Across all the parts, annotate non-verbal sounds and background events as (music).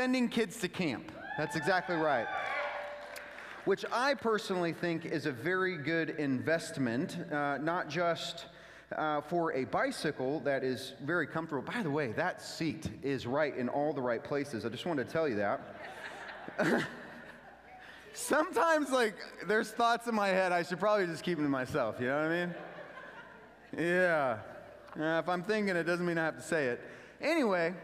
sending kids to camp. That's exactly right. Which I personally think is a very good investment, uh, not just uh, for a bicycle that is very comfortable. By the way, that seat is right in all the right places. I just wanted to tell you that. (laughs) Sometimes, like, there's thoughts in my head, I should probably just keep them to myself, you know what I mean? Yeah. Uh, if I'm thinking it, doesn't mean I have to say it. Anyway,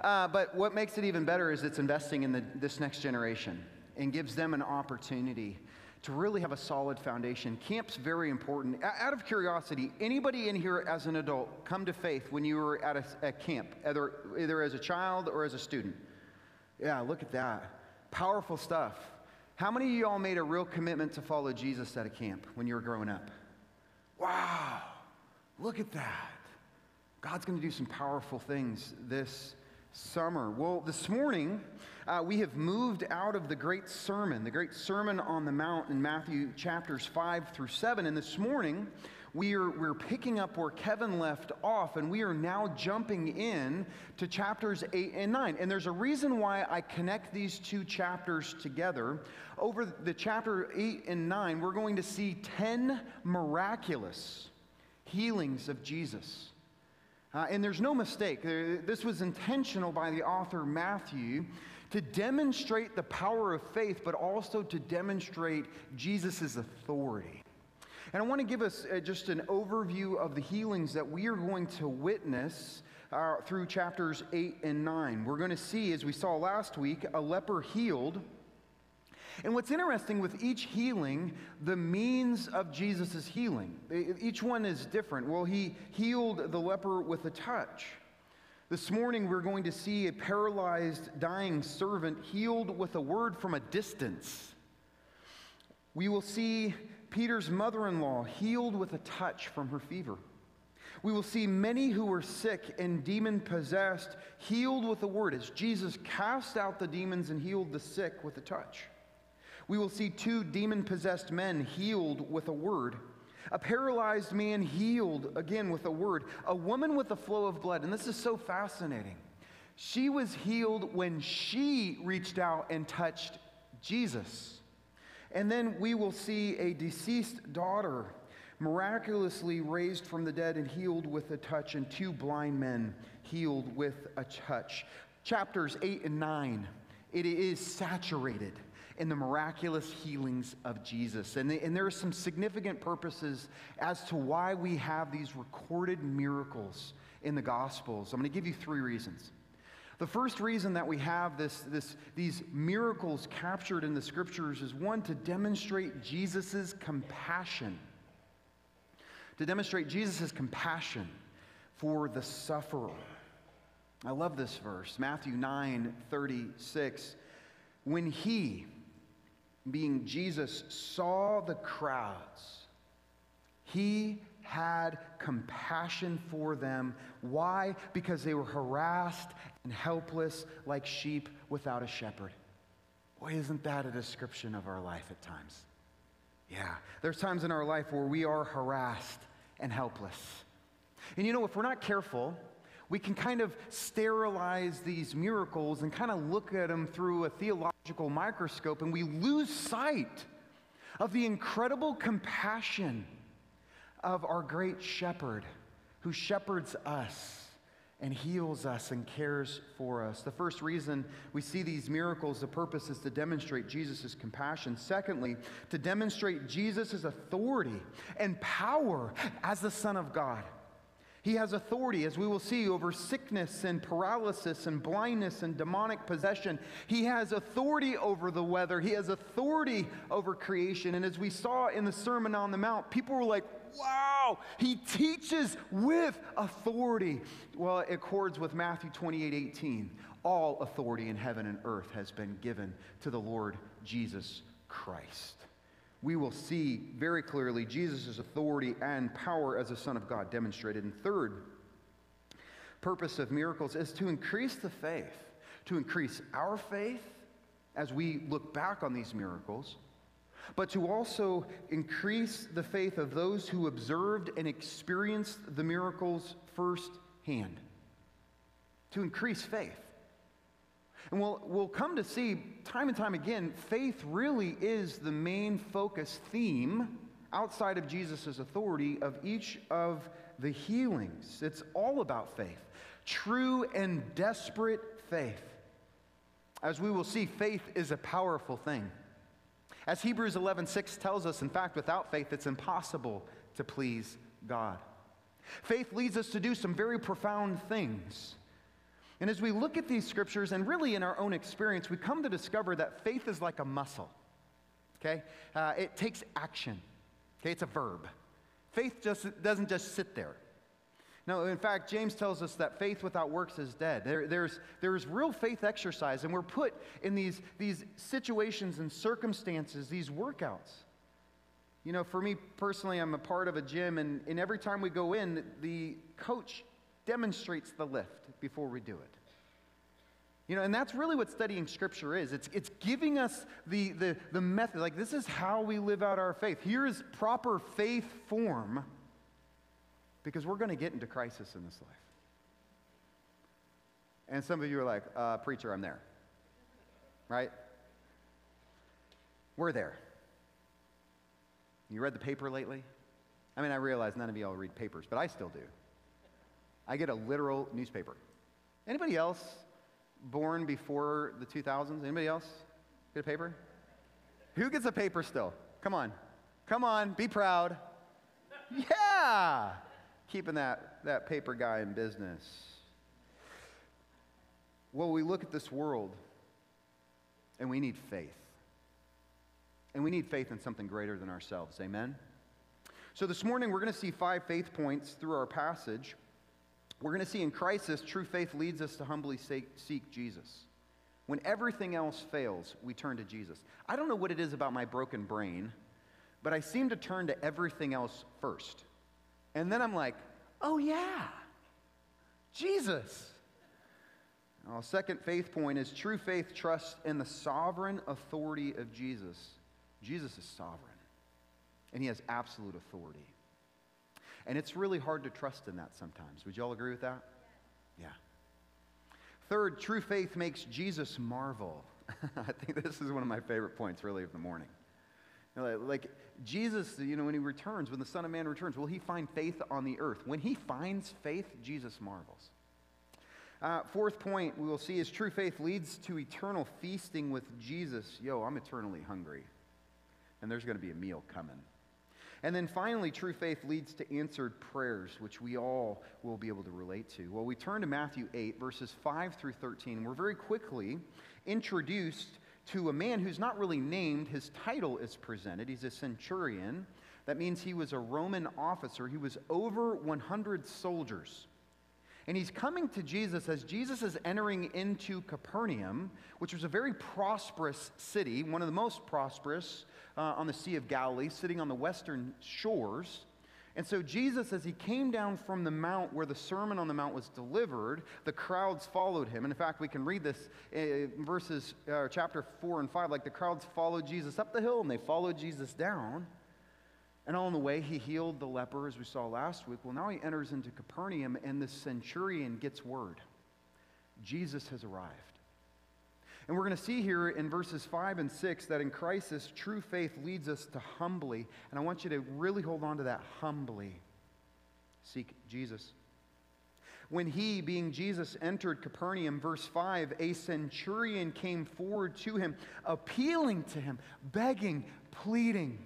uh, but what makes it even better is it's investing in the, this next generation and gives them an opportunity to really have a solid foundation. Camp's very important. Out of curiosity, anybody in here as an adult come to faith when you were at a, a camp, either, either as a child or as a student? Yeah, look at that. Powerful stuff. How many of y'all made a real commitment to follow Jesus at a camp when you were growing up? Wow, look at that. God's going to do some powerful things this summer. Well, this morning, uh, we have moved out of the great sermon, the great sermon on the mount in Matthew chapters 5 through 7. And this morning, we are, we're picking up where Kevin left off, and we are now jumping in to chapters 8 and 9. And there's a reason why I connect these two chapters together. Over the chapter 8 and 9, we're going to see 10 miraculous healings of Jesus. Uh, and there's no mistake. This was intentional by the author Matthew to demonstrate the power of faith, but also to demonstrate Jesus' authority. And I want to give us uh, just an overview of the healings that we are going to witness uh, through chapters 8 and 9. We're going to see, as we saw last week, a leper healed and what's interesting with each healing, the means of Jesus' healing, each one is different. Well, he healed the leper with a touch. This morning, we're going to see a paralyzed, dying servant healed with a word from a distance. We will see Peter's mother in law healed with a touch from her fever. We will see many who were sick and demon possessed healed with a word as Jesus cast out the demons and healed the sick with a touch. We will see two demon possessed men healed with a word. A paralyzed man healed again with a word. A woman with a flow of blood. And this is so fascinating. She was healed when she reached out and touched Jesus. And then we will see a deceased daughter miraculously raised from the dead and healed with a touch, and two blind men healed with a touch. Chapters 8 and 9, it is saturated in the miraculous healings of Jesus. And, and there are some significant purposes as to why we have these recorded miracles in the Gospels. I'm going to give you three reasons. The first reason that we have this, this, these miracles captured in the scriptures is one, to demonstrate Jesus' compassion. To demonstrate Jesus' compassion for the sufferer. I love this verse, Matthew 9 36. When he, being Jesus, saw the crowds, he had compassion for them. Why? Because they were harassed and helpless like sheep without a shepherd. Boy, isn't that a description of our life at times? Yeah, there's times in our life where we are harassed and helpless. And you know, if we're not careful, we can kind of sterilize these miracles and kind of look at them through a theological microscope, and we lose sight of the incredible compassion of our great shepherd who shepherds us and heals us and cares for us. The first reason we see these miracles, the purpose is to demonstrate Jesus' compassion. Secondly, to demonstrate Jesus' authority and power as the Son of God. He has authority, as we will see, over sickness and paralysis and blindness and demonic possession. He has authority over the weather. He has authority over creation. And as we saw in the Sermon on the Mount, people were like, wow, he teaches with authority. Well, it accords with Matthew 28 18. All authority in heaven and earth has been given to the Lord Jesus Christ we will see very clearly Jesus' authority and power as a Son of God demonstrated. And third, purpose of miracles is to increase the faith, to increase our faith as we look back on these miracles, but to also increase the faith of those who observed and experienced the miracles firsthand. To increase faith. And we'll, we'll come to see time and time again, faith really is the main focus theme outside of Jesus' authority of each of the healings. It's all about faith, true and desperate faith. As we will see, faith is a powerful thing. As Hebrews 11:6 tells us, in fact, without faith it's impossible to please God. Faith leads us to do some very profound things. And as we look at these scriptures, and really in our own experience, we come to discover that faith is like a muscle. Okay? Uh, it takes action. Okay? It's a verb. Faith just doesn't just sit there. No, in fact, James tells us that faith without works is dead. There, there's, there's real faith exercise, and we're put in these, these situations and circumstances, these workouts. You know, for me personally, I'm a part of a gym, and, and every time we go in, the coach demonstrates the lift before we do it. You know, and that's really what studying Scripture is. It's, it's giving us the, the, the method. Like, this is how we live out our faith. Here is proper faith form because we're going to get into crisis in this life. And some of you are like, uh, Preacher, I'm there. Right? We're there. You read the paper lately? I mean, I realize none of you all read papers, but I still do. I get a literal newspaper. Anybody else born before the 2000s? Anybody else get a paper? Who gets a paper still? Come on. Come on, be proud. Yeah! Keeping that, that paper guy in business. Well, we look at this world and we need faith. And we need faith in something greater than ourselves. Amen? So this morning we're going to see five faith points through our passage. We're going to see in crisis, true faith leads us to humbly seek Jesus. When everything else fails, we turn to Jesus. I don't know what it is about my broken brain, but I seem to turn to everything else first. And then I'm like, oh yeah, Jesus. Our second faith point is true faith trusts in the sovereign authority of Jesus. Jesus is sovereign, and he has absolute authority. And it's really hard to trust in that sometimes. Would you all agree with that? Yeah. Third, true faith makes Jesus marvel. (laughs) I think this is one of my favorite points, really, of the morning. Like Jesus, you know, when he returns, when the Son of Man returns, will he find faith on the earth? When he finds faith, Jesus marvels. Uh, fourth point we will see is true faith leads to eternal feasting with Jesus. Yo, I'm eternally hungry. And there's going to be a meal coming. And then finally, true faith leads to answered prayers, which we all will be able to relate to. Well, we turn to Matthew 8, verses 5 through 13. We're very quickly introduced to a man who's not really named. His title is presented. He's a centurion. That means he was a Roman officer. He was over 100 soldiers. And he's coming to Jesus as Jesus is entering into Capernaum, which was a very prosperous city, one of the most prosperous uh, on the Sea of Galilee, sitting on the western shores. And so, Jesus, as he came down from the mount where the Sermon on the Mount was delivered, the crowds followed him. And in fact, we can read this in verses, uh, chapter 4 and 5. Like the crowds followed Jesus up the hill and they followed Jesus down. And on the way, he healed the leper, as we saw last week. Well, now he enters into Capernaum, and the centurion gets word Jesus has arrived. And we're going to see here in verses 5 and 6 that in crisis, true faith leads us to humbly. And I want you to really hold on to that humbly. Seek Jesus. When he, being Jesus, entered Capernaum, verse 5, a centurion came forward to him, appealing to him, begging, pleading.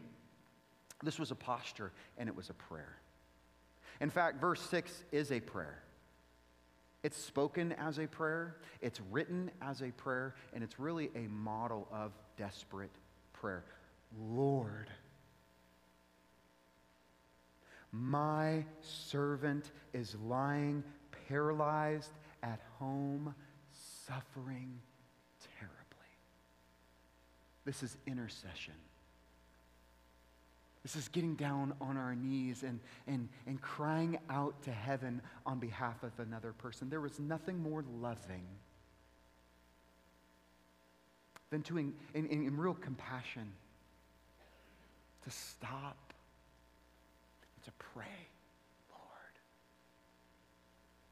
This was a posture and it was a prayer. In fact, verse 6 is a prayer. It's spoken as a prayer, it's written as a prayer, and it's really a model of desperate prayer. Lord, my servant is lying paralyzed at home, suffering terribly. This is intercession. This is getting down on our knees and, and, and crying out to heaven on behalf of another person. There was nothing more loving than to, in, in, in real compassion, to stop and to pray, Lord,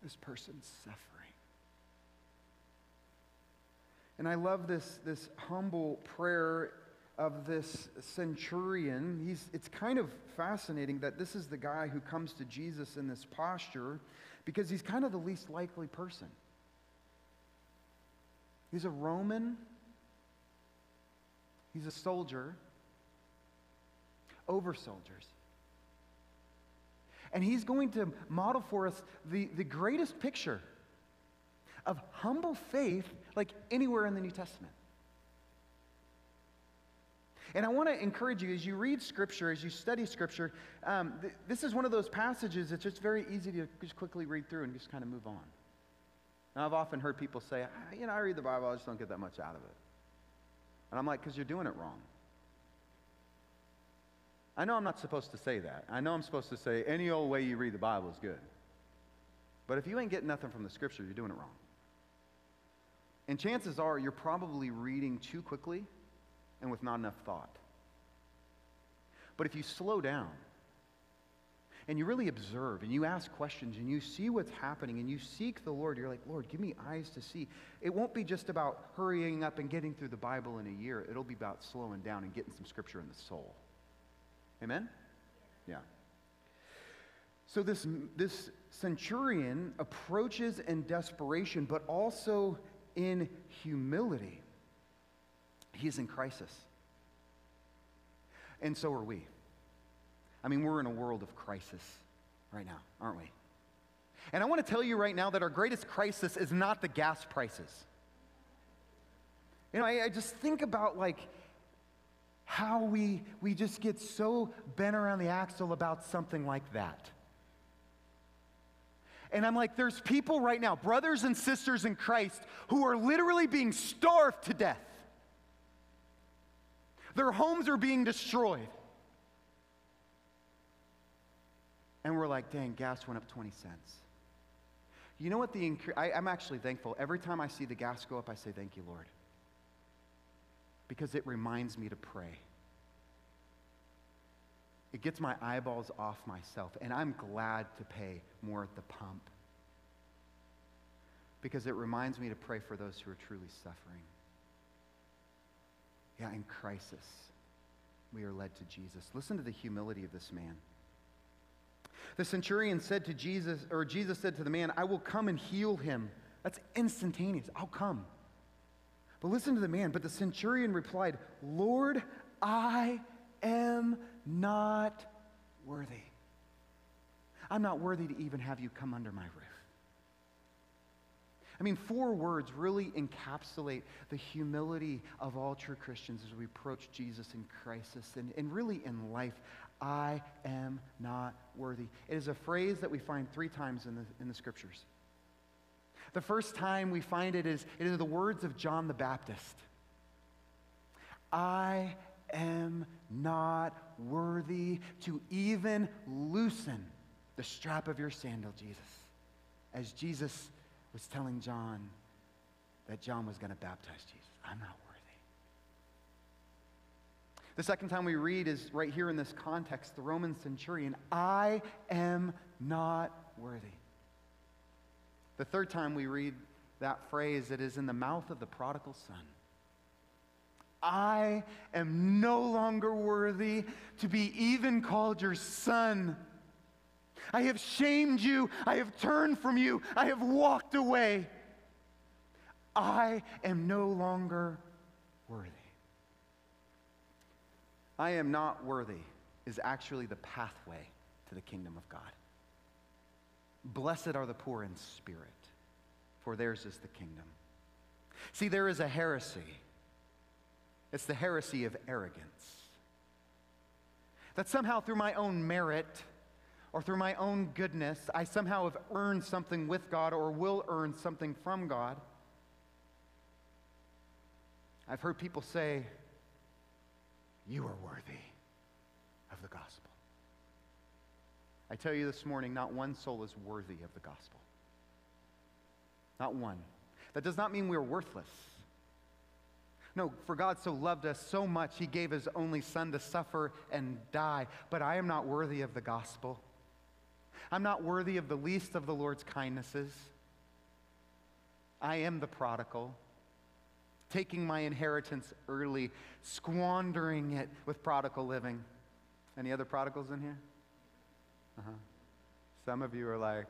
this person's suffering. And I love this, this humble prayer of this centurion. He's, it's kind of fascinating that this is the guy who comes to Jesus in this posture because he's kind of the least likely person. He's a Roman, he's a soldier, over soldiers. And he's going to model for us the, the greatest picture of humble faith like anywhere in the New Testament. And I want to encourage you as you read Scripture, as you study Scripture, um, th- this is one of those passages that's just very easy to just quickly read through and just kind of move on. Now, I've often heard people say, ah, you know, I read the Bible, I just don't get that much out of it. And I'm like, because you're doing it wrong. I know I'm not supposed to say that. I know I'm supposed to say any old way you read the Bible is good. But if you ain't getting nothing from the Scripture, you're doing it wrong. And chances are you're probably reading too quickly and with not enough thought. But if you slow down and you really observe and you ask questions and you see what's happening and you seek the Lord, you're like, Lord, give me eyes to see. It won't be just about hurrying up and getting through the Bible in a year, it'll be about slowing down and getting some scripture in the soul. Amen? Yeah. So this, this centurion approaches in desperation, but also in humility. He's in crisis. And so are we. I mean, we're in a world of crisis right now, aren't we? And I want to tell you right now that our greatest crisis is not the gas prices. You know, I, I just think about like how we, we just get so bent around the axle about something like that. And I'm like, there's people right now, brothers and sisters in Christ, who are literally being starved to death. Their homes are being destroyed. And we're like, dang, gas went up 20 cents. You know what the, I, I'm actually thankful. Every time I see the gas go up, I say, thank you, Lord. Because it reminds me to pray. It gets my eyeballs off myself, and I'm glad to pay more at the pump because it reminds me to pray for those who are truly suffering. Yeah, in crisis, we are led to Jesus. Listen to the humility of this man. The centurion said to Jesus, or Jesus said to the man, I will come and heal him. That's instantaneous. I'll come. But listen to the man. But the centurion replied, Lord, I am not worthy. I'm not worthy to even have you come under my roof. I mean, four words really encapsulate the humility of all true Christians as we approach Jesus in crisis and, and really in life. I am not worthy. It is a phrase that we find three times in the, in the scriptures. The first time we find it is, it is the words of John the Baptist I am not worthy to even loosen the strap of your sandal, Jesus. As Jesus was telling John that John was going to baptize Jesus. I'm not worthy. The second time we read is right here in this context the Roman centurion I am not worthy. The third time we read that phrase, it is in the mouth of the prodigal son. I am no longer worthy to be even called your son. I have shamed you. I have turned from you. I have walked away. I am no longer worthy. I am not worthy is actually the pathway to the kingdom of God. Blessed are the poor in spirit, for theirs is the kingdom. See, there is a heresy. It's the heresy of arrogance. That somehow through my own merit, or through my own goodness, I somehow have earned something with God or will earn something from God. I've heard people say, You are worthy of the gospel. I tell you this morning, not one soul is worthy of the gospel. Not one. That does not mean we are worthless. No, for God so loved us so much, he gave his only son to suffer and die. But I am not worthy of the gospel. I'm not worthy of the least of the Lord's kindnesses. I am the prodigal. taking my inheritance early, squandering it with prodigal living. Any other prodigals in here? Uh-huh. Some of you are like,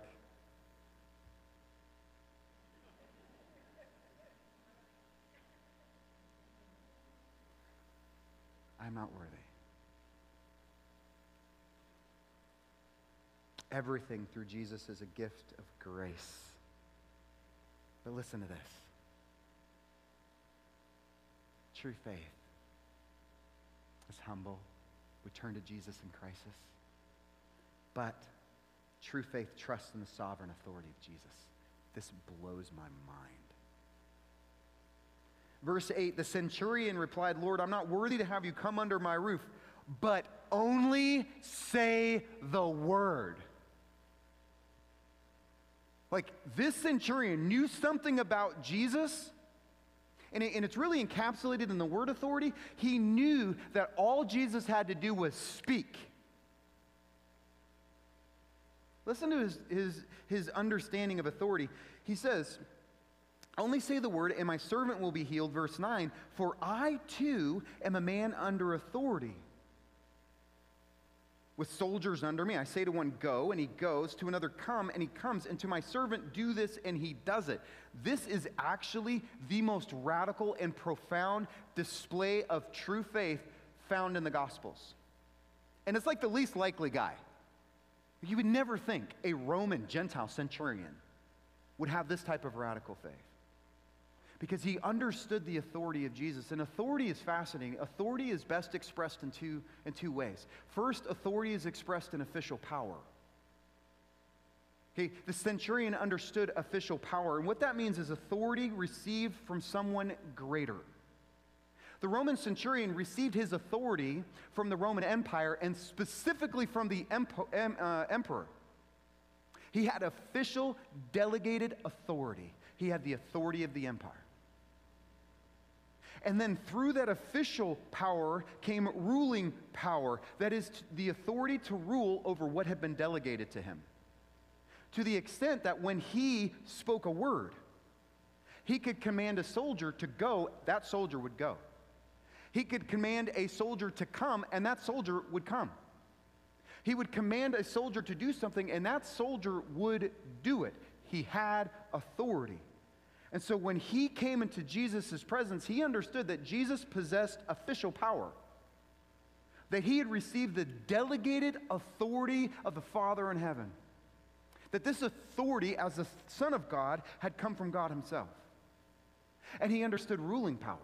I'm not worthy. Everything through Jesus is a gift of grace. But listen to this true faith is humble. We turn to Jesus in crisis. But true faith trusts in the sovereign authority of Jesus. This blows my mind. Verse 8 The centurion replied, Lord, I'm not worthy to have you come under my roof, but only say the word. Like this centurion knew something about Jesus, and, it, and it's really encapsulated in the word authority. He knew that all Jesus had to do was speak. Listen to his, his, his understanding of authority. He says, only say the word, and my servant will be healed. Verse 9, for I too am a man under authority with soldiers under me. I say to one, Go, and he goes, to another, Come, and he comes, and to my servant, Do this, and he does it. This is actually the most radical and profound display of true faith found in the Gospels. And it's like the least likely guy. You would never think a Roman Gentile centurion would have this type of radical faith because he understood the authority of Jesus. And authority is fascinating. Authority is best expressed in two, in two ways. First, authority is expressed in official power. Okay, the centurion understood official power, and what that means is authority received from someone greater. The Roman centurion received his authority from the Roman Empire and specifically from the empo- em, uh, emperor. He had official, delegated authority. He had the authority of the empire. And then through that official power came ruling power, that is, the authority to rule over what had been delegated to him. To the extent that when he spoke a word, he could command a soldier to go, that soldier would go. He could command a soldier to come, and that soldier would come. He would command a soldier to do something, and that soldier would do it. He had authority. And so when he came into Jesus' presence, he understood that Jesus possessed official power, that he had received the delegated authority of the Father in heaven, that this authority as the Son of God had come from God himself. And he understood ruling power.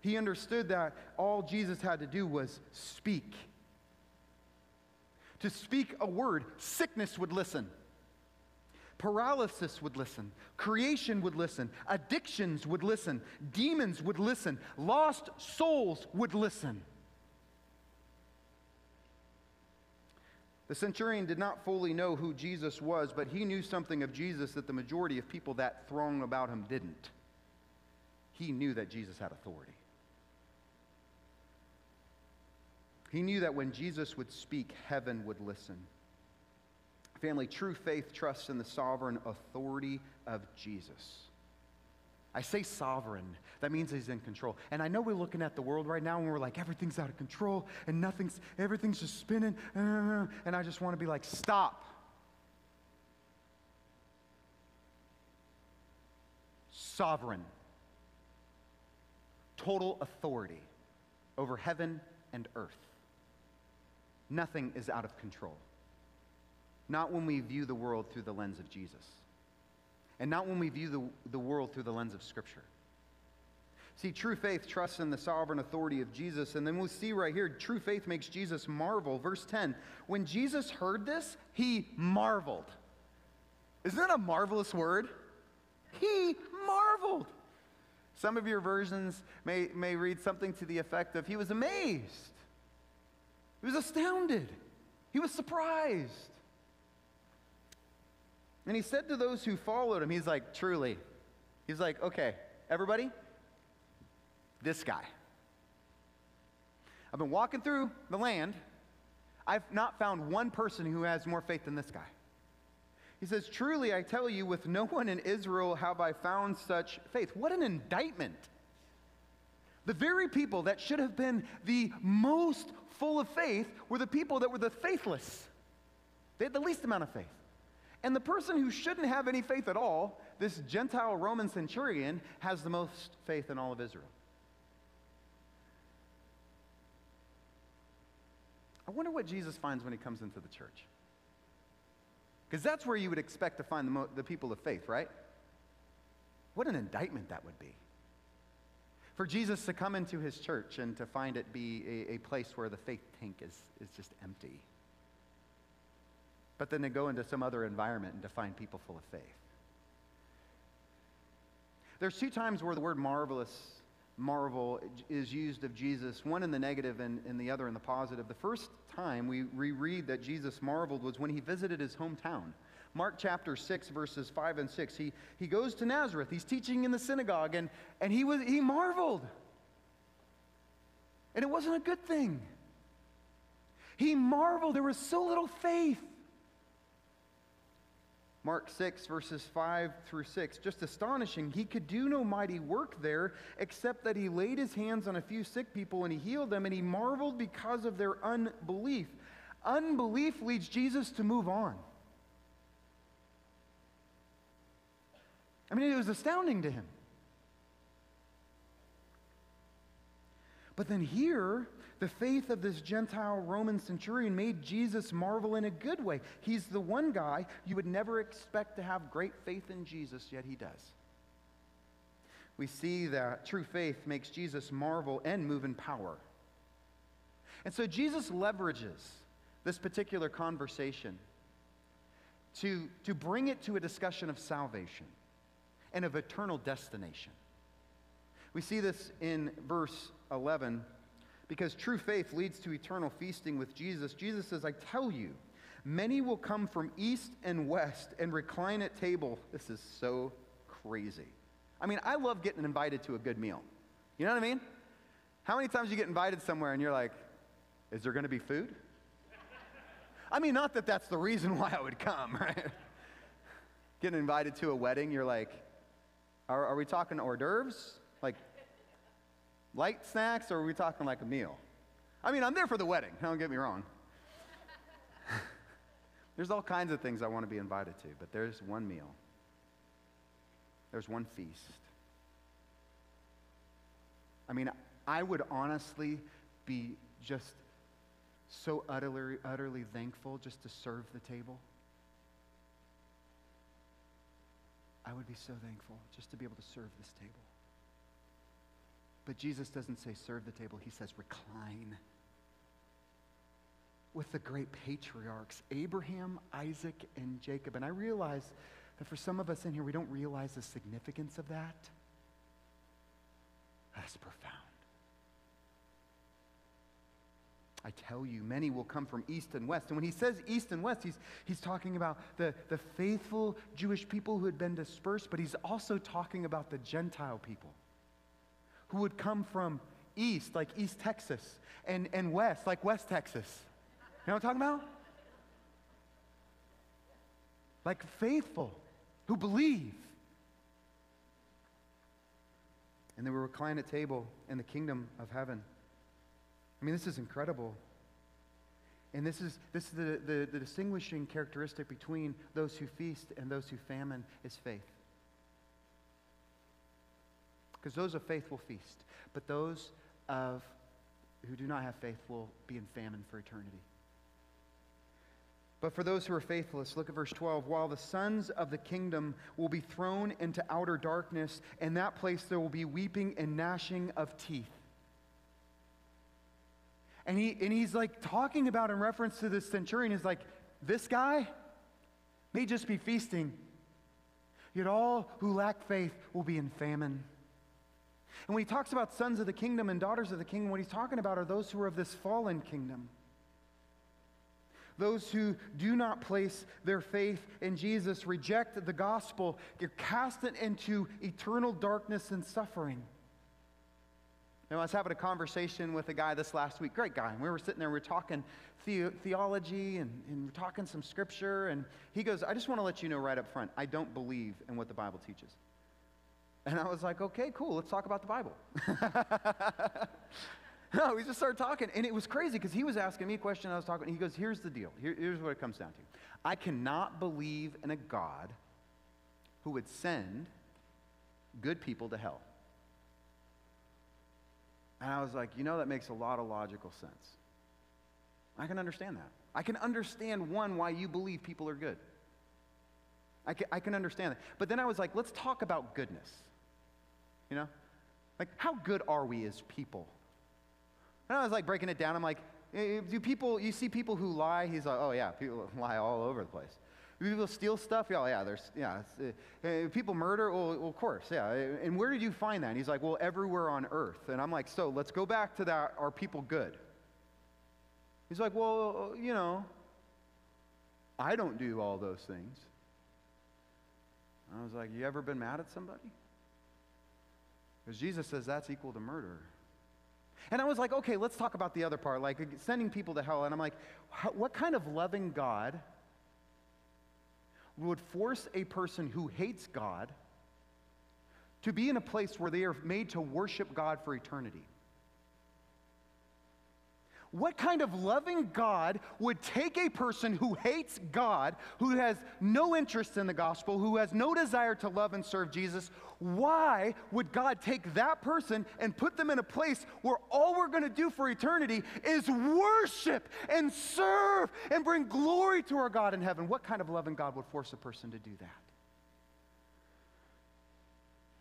He understood that all Jesus had to do was speak. To speak a word, sickness would listen. Paralysis would listen. Creation would listen. Addictions would listen. Demons would listen. Lost souls would listen. The centurion did not fully know who Jesus was, but he knew something of Jesus that the majority of people that throng about him didn't. He knew that Jesus had authority. He knew that when Jesus would speak, heaven would listen. Family, true faith trusts in the sovereign authority of Jesus. I say sovereign. That means he's in control. And I know we're looking at the world right now and we're like, everything's out of control and nothing's, everything's just spinning. Uh, and I just want to be like, stop. Sovereign. Total authority over heaven and earth. Nothing is out of control. Not when we view the world through the lens of Jesus. And not when we view the, the world through the lens of Scripture. See, true faith trusts in the sovereign authority of Jesus. And then we'll see right here true faith makes Jesus marvel. Verse 10 When Jesus heard this, he marveled. Isn't that a marvelous word? He marveled. Some of your versions may, may read something to the effect of he was amazed, he was astounded, he was surprised. And he said to those who followed him, he's like, truly. He's like, okay, everybody, this guy. I've been walking through the land. I've not found one person who has more faith than this guy. He says, Truly, I tell you, with no one in Israel have I found such faith. What an indictment. The very people that should have been the most full of faith were the people that were the faithless. They had the least amount of faith. And the person who shouldn't have any faith at all, this Gentile Roman centurion, has the most faith in all of Israel. I wonder what Jesus finds when he comes into the church. Because that's where you would expect to find the, mo- the people of faith, right? What an indictment that would be. For Jesus to come into his church and to find it be a, a place where the faith tank is, is just empty. But then to go into some other environment and to find people full of faith. There's two times where the word marvelous marvel is used of Jesus, one in the negative and, and the other in the positive. The first time we reread that Jesus marveled was when he visited his hometown. Mark chapter 6, verses 5 and 6. He, he goes to Nazareth. He's teaching in the synagogue, and, and he, was, he marveled. And it wasn't a good thing. He marveled. There was so little faith. Mark 6, verses 5 through 6. Just astonishing. He could do no mighty work there, except that he laid his hands on a few sick people and he healed them, and he marveled because of their unbelief. Unbelief leads Jesus to move on. I mean, it was astounding to him. But then here, the faith of this Gentile Roman centurion made Jesus marvel in a good way. He's the one guy you would never expect to have great faith in Jesus, yet he does. We see that true faith makes Jesus marvel and move in power. And so Jesus leverages this particular conversation to, to bring it to a discussion of salvation and of eternal destination. We see this in verse 11 because true faith leads to eternal feasting with Jesus. Jesus says, I tell you, many will come from east and west and recline at table. This is so crazy. I mean, I love getting invited to a good meal. You know what I mean? How many times you get invited somewhere and you're like, is there going to be food? I mean, not that that's the reason (laughs) why I would come, right? Getting invited to a wedding, you're like, are, are we talking hors d'oeuvres? Light snacks, or are we talking like a meal? I mean, I'm there for the wedding, don't get me wrong. (laughs) there's all kinds of things I want to be invited to, but there's one meal, there's one feast. I mean, I would honestly be just so utterly, utterly thankful just to serve the table. I would be so thankful just to be able to serve this table. But Jesus doesn't say serve the table, he says recline. With the great patriarchs, Abraham, Isaac, and Jacob. And I realize that for some of us in here, we don't realize the significance of that. That's profound. I tell you, many will come from east and west. And when he says east and west, he's, he's talking about the, the faithful Jewish people who had been dispersed, but he's also talking about the Gentile people who would come from east, like East Texas, and, and west, like West Texas. You know what I'm talking about? Like faithful, who believe. And they were recline at table in the kingdom of heaven. I mean, this is incredible. And this is, this is the, the, the distinguishing characteristic between those who feast and those who famine is faith. Because those of faith will feast, but those of who do not have faith will be in famine for eternity. But for those who are faithless, look at verse 12. While the sons of the kingdom will be thrown into outer darkness, in that place there will be weeping and gnashing of teeth. And, he, and he's like talking about in reference to this centurion, he's like, this guy may just be feasting, yet all who lack faith will be in famine. And when he talks about sons of the kingdom and daughters of the kingdom, what he's talking about are those who are of this fallen kingdom. Those who do not place their faith in Jesus, reject the gospel, you're cast into eternal darkness and suffering. I was having a conversation with a guy this last week, great guy, and we were sitting there, we were talking the- theology and, and we're talking some scripture, and he goes, I just want to let you know right up front, I don't believe in what the Bible teaches. And I was like, okay, cool, let's talk about the Bible. (laughs) no, we just started talking, and it was crazy because he was asking me a question, I was talking, he goes, here's the deal, Here, here's what it comes down to. I cannot believe in a God who would send good people to hell. And I was like, you know, that makes a lot of logical sense. I can understand that. I can understand, one, why you believe people are good. I can, I can understand that. But then I was like, let's talk about goodness. You know? Like, how good are we as people? And I was like breaking it down. I'm like, eh, do people, you see people who lie? He's like, oh yeah, people (laughs) lie all over the place. People steal stuff? Oh, yeah, there's, yeah. Uh, people murder? Well, well, of course, yeah. And where did you find that? And he's like, well, everywhere on earth. And I'm like, so let's go back to that. Are people good? He's like, well, you know, I don't do all those things. I was like, you ever been mad at somebody? Because Jesus says that's equal to murder. And I was like, okay, let's talk about the other part, like sending people to hell. And I'm like, what kind of loving God would force a person who hates God to be in a place where they are made to worship God for eternity? What kind of loving God would take a person who hates God, who has no interest in the gospel, who has no desire to love and serve Jesus? Why would God take that person and put them in a place where all we're going to do for eternity is worship and serve and bring glory to our God in heaven? What kind of loving God would force a person to do that?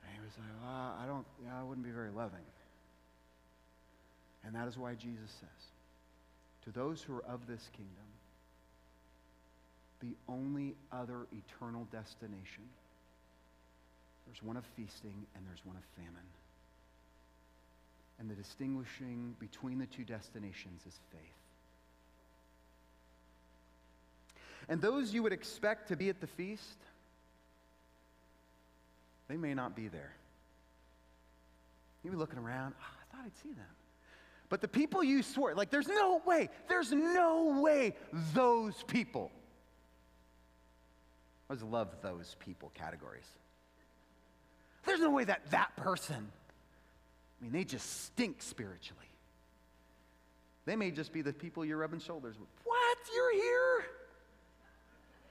And he was like, well, I don't, yeah, I wouldn't be very loving. And that is why Jesus says, to those who are of this kingdom, the only other eternal destination. There's one of feasting and there's one of famine. And the distinguishing between the two destinations is faith. And those you would expect to be at the feast, they may not be there. You'd be looking around, oh, I thought I'd see them. But the people you swore, like, there's no way, there's no way those people. I always love those people categories. There's no way that that person, I mean, they just stink spiritually. They may just be the people you're rubbing shoulders with. What? You're here?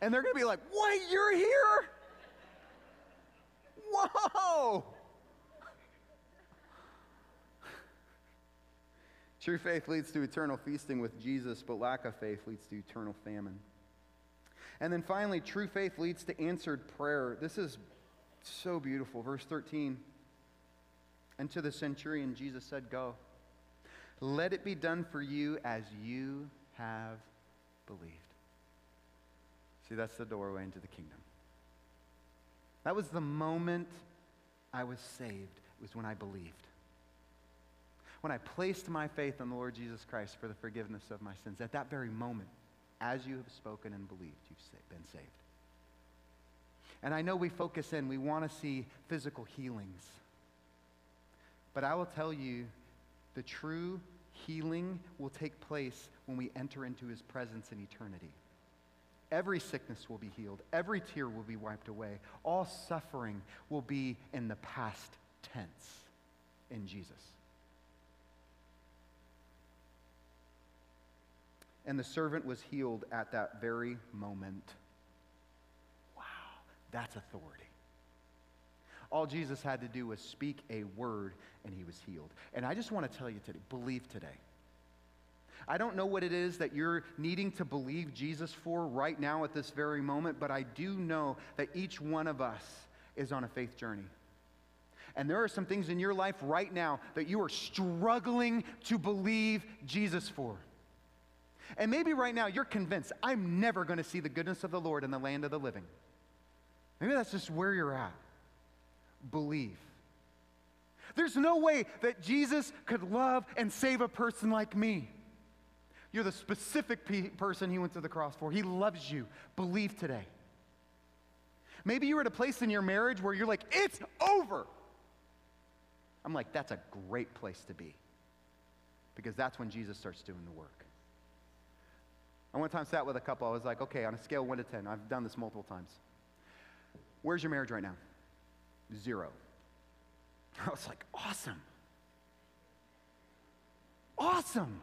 And they're going to be like, What? You're here? Whoa! True faith leads to eternal feasting with Jesus, but lack of faith leads to eternal famine. And then finally, true faith leads to answered prayer. This is so beautiful. Verse 13. And to the centurion, Jesus said, Go. Let it be done for you as you have believed. See, that's the doorway into the kingdom. That was the moment I was saved, it was when I believed when I placed my faith in the Lord Jesus Christ for the forgiveness of my sins, at that very moment, as you have spoken and believed, you've been saved. And I know we focus in, we want to see physical healings. But I will tell you, the true healing will take place when we enter into his presence in eternity. Every sickness will be healed, every tear will be wiped away, all suffering will be in the past tense in Jesus. And the servant was healed at that very moment. Wow, that's authority. All Jesus had to do was speak a word and he was healed. And I just want to tell you today believe today. I don't know what it is that you're needing to believe Jesus for right now at this very moment, but I do know that each one of us is on a faith journey. And there are some things in your life right now that you are struggling to believe Jesus for. And maybe right now you're convinced, I'm never going to see the goodness of the Lord in the land of the living. Maybe that's just where you're at. Believe. There's no way that Jesus could love and save a person like me. You're the specific pe- person he went to the cross for. He loves you. Believe today. Maybe you're at a place in your marriage where you're like, it's over. I'm like, that's a great place to be. Because that's when Jesus starts doing the work. I one time sat with a couple. I was like, okay, on a scale 1 to 10, I've done this multiple times. Where's your marriage right now? Zero. (laughs) I was like, awesome. Awesome.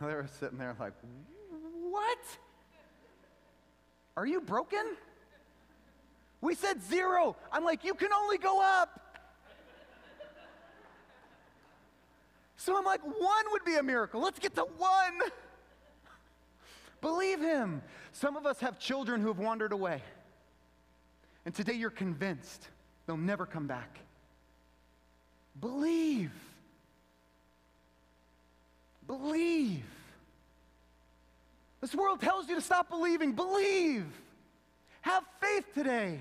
They were sitting there like, what? Are you broken? We said zero. I'm like, you can only go up. So I'm like, one would be a miracle. Let's get to one. Believe him. Some of us have children who have wandered away. And today you're convinced they'll never come back. Believe. Believe. This world tells you to stop believing. Believe. Have faith today.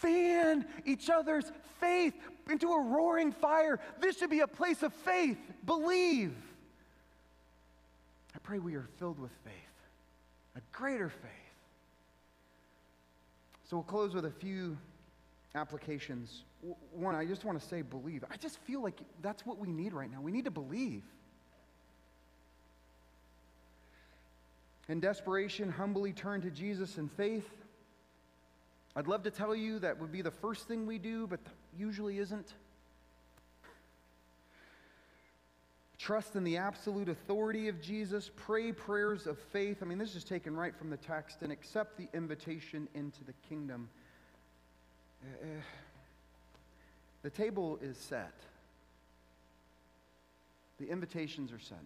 Fan each other's faith into a roaring fire. This should be a place of faith. Believe. Pray we are filled with faith, a greater faith. So we'll close with a few applications. One, I just want to say believe. I just feel like that's what we need right now. We need to believe. In desperation, humbly turn to Jesus in faith. I'd love to tell you that would be the first thing we do, but usually isn't. Trust in the absolute authority of Jesus. Pray prayers of faith. I mean, this is taken right from the text and accept the invitation into the kingdom. Uh, the table is set, the invitations are sent.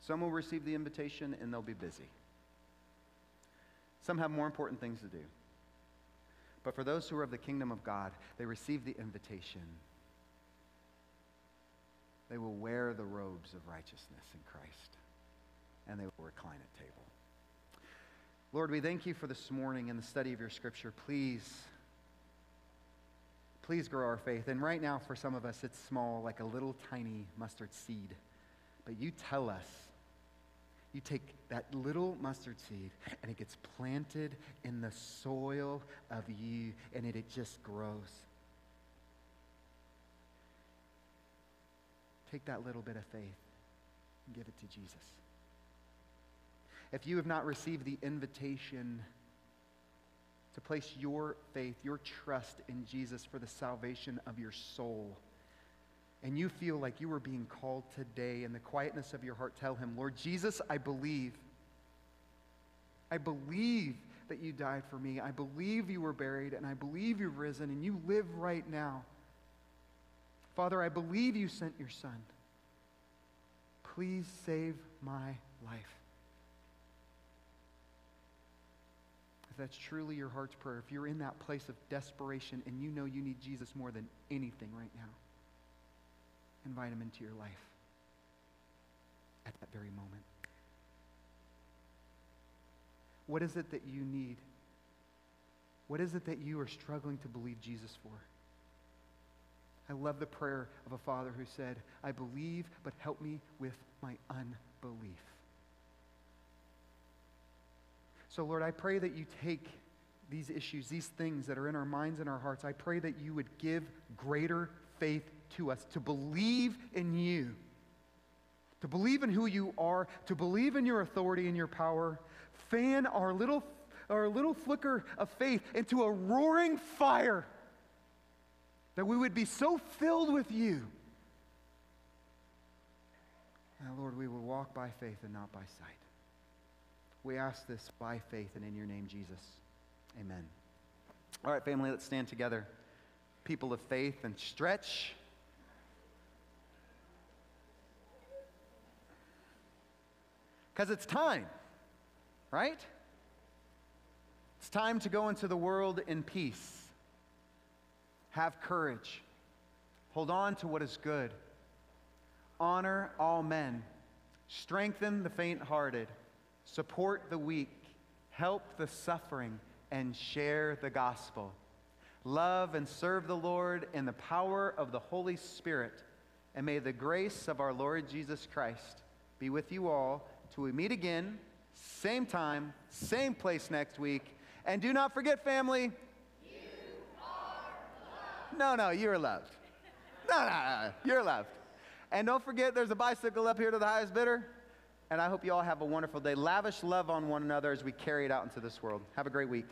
Some will receive the invitation and they'll be busy. Some have more important things to do. But for those who are of the kingdom of God, they receive the invitation. They will wear the robes of righteousness in Christ, and they will recline at table. Lord, we thank you for this morning and the study of your scripture. Please, please grow our faith. And right now, for some of us, it's small, like a little tiny mustard seed. But you tell us you take that little mustard seed and it gets planted in the soil of you and it, it just grows. Take that little bit of faith and give it to Jesus. If you have not received the invitation to place your faith, your trust in Jesus for the salvation of your soul, and you feel like you are being called today in the quietness of your heart, tell him, Lord Jesus, I believe. I believe that you died for me. I believe you were buried, and I believe you've risen, and you live right now. Father, I believe you sent your son. Please save my life. If that's truly your heart's prayer, if you're in that place of desperation and you know you need Jesus more than anything right now, invite him into your life at that very moment. What is it that you need? What is it that you are struggling to believe Jesus for? I love the prayer of a father who said, I believe, but help me with my unbelief. So, Lord, I pray that you take these issues, these things that are in our minds and our hearts, I pray that you would give greater faith to us, to believe in you, to believe in who you are, to believe in your authority and your power. Fan our little, our little flicker of faith into a roaring fire, that we would be so filled with you. Now, Lord, we will walk by faith and not by sight. We ask this by faith and in your name, Jesus. Amen. All right, family, let's stand together. People of faith and stretch. Because it's time, right? It's time to go into the world in peace. Have courage. Hold on to what is good. Honor all men. Strengthen the faint hearted. Support the weak. Help the suffering and share the gospel. Love and serve the Lord in the power of the Holy Spirit. And may the grace of our Lord Jesus Christ be with you all till we meet again, same time, same place next week. And do not forget, family, No, no, you're loved. No, no, no, you're loved. And don't forget, there's a bicycle up here to the highest bidder. And I hope you all have a wonderful day. Lavish love on one another as we carry it out into this world. Have a great week.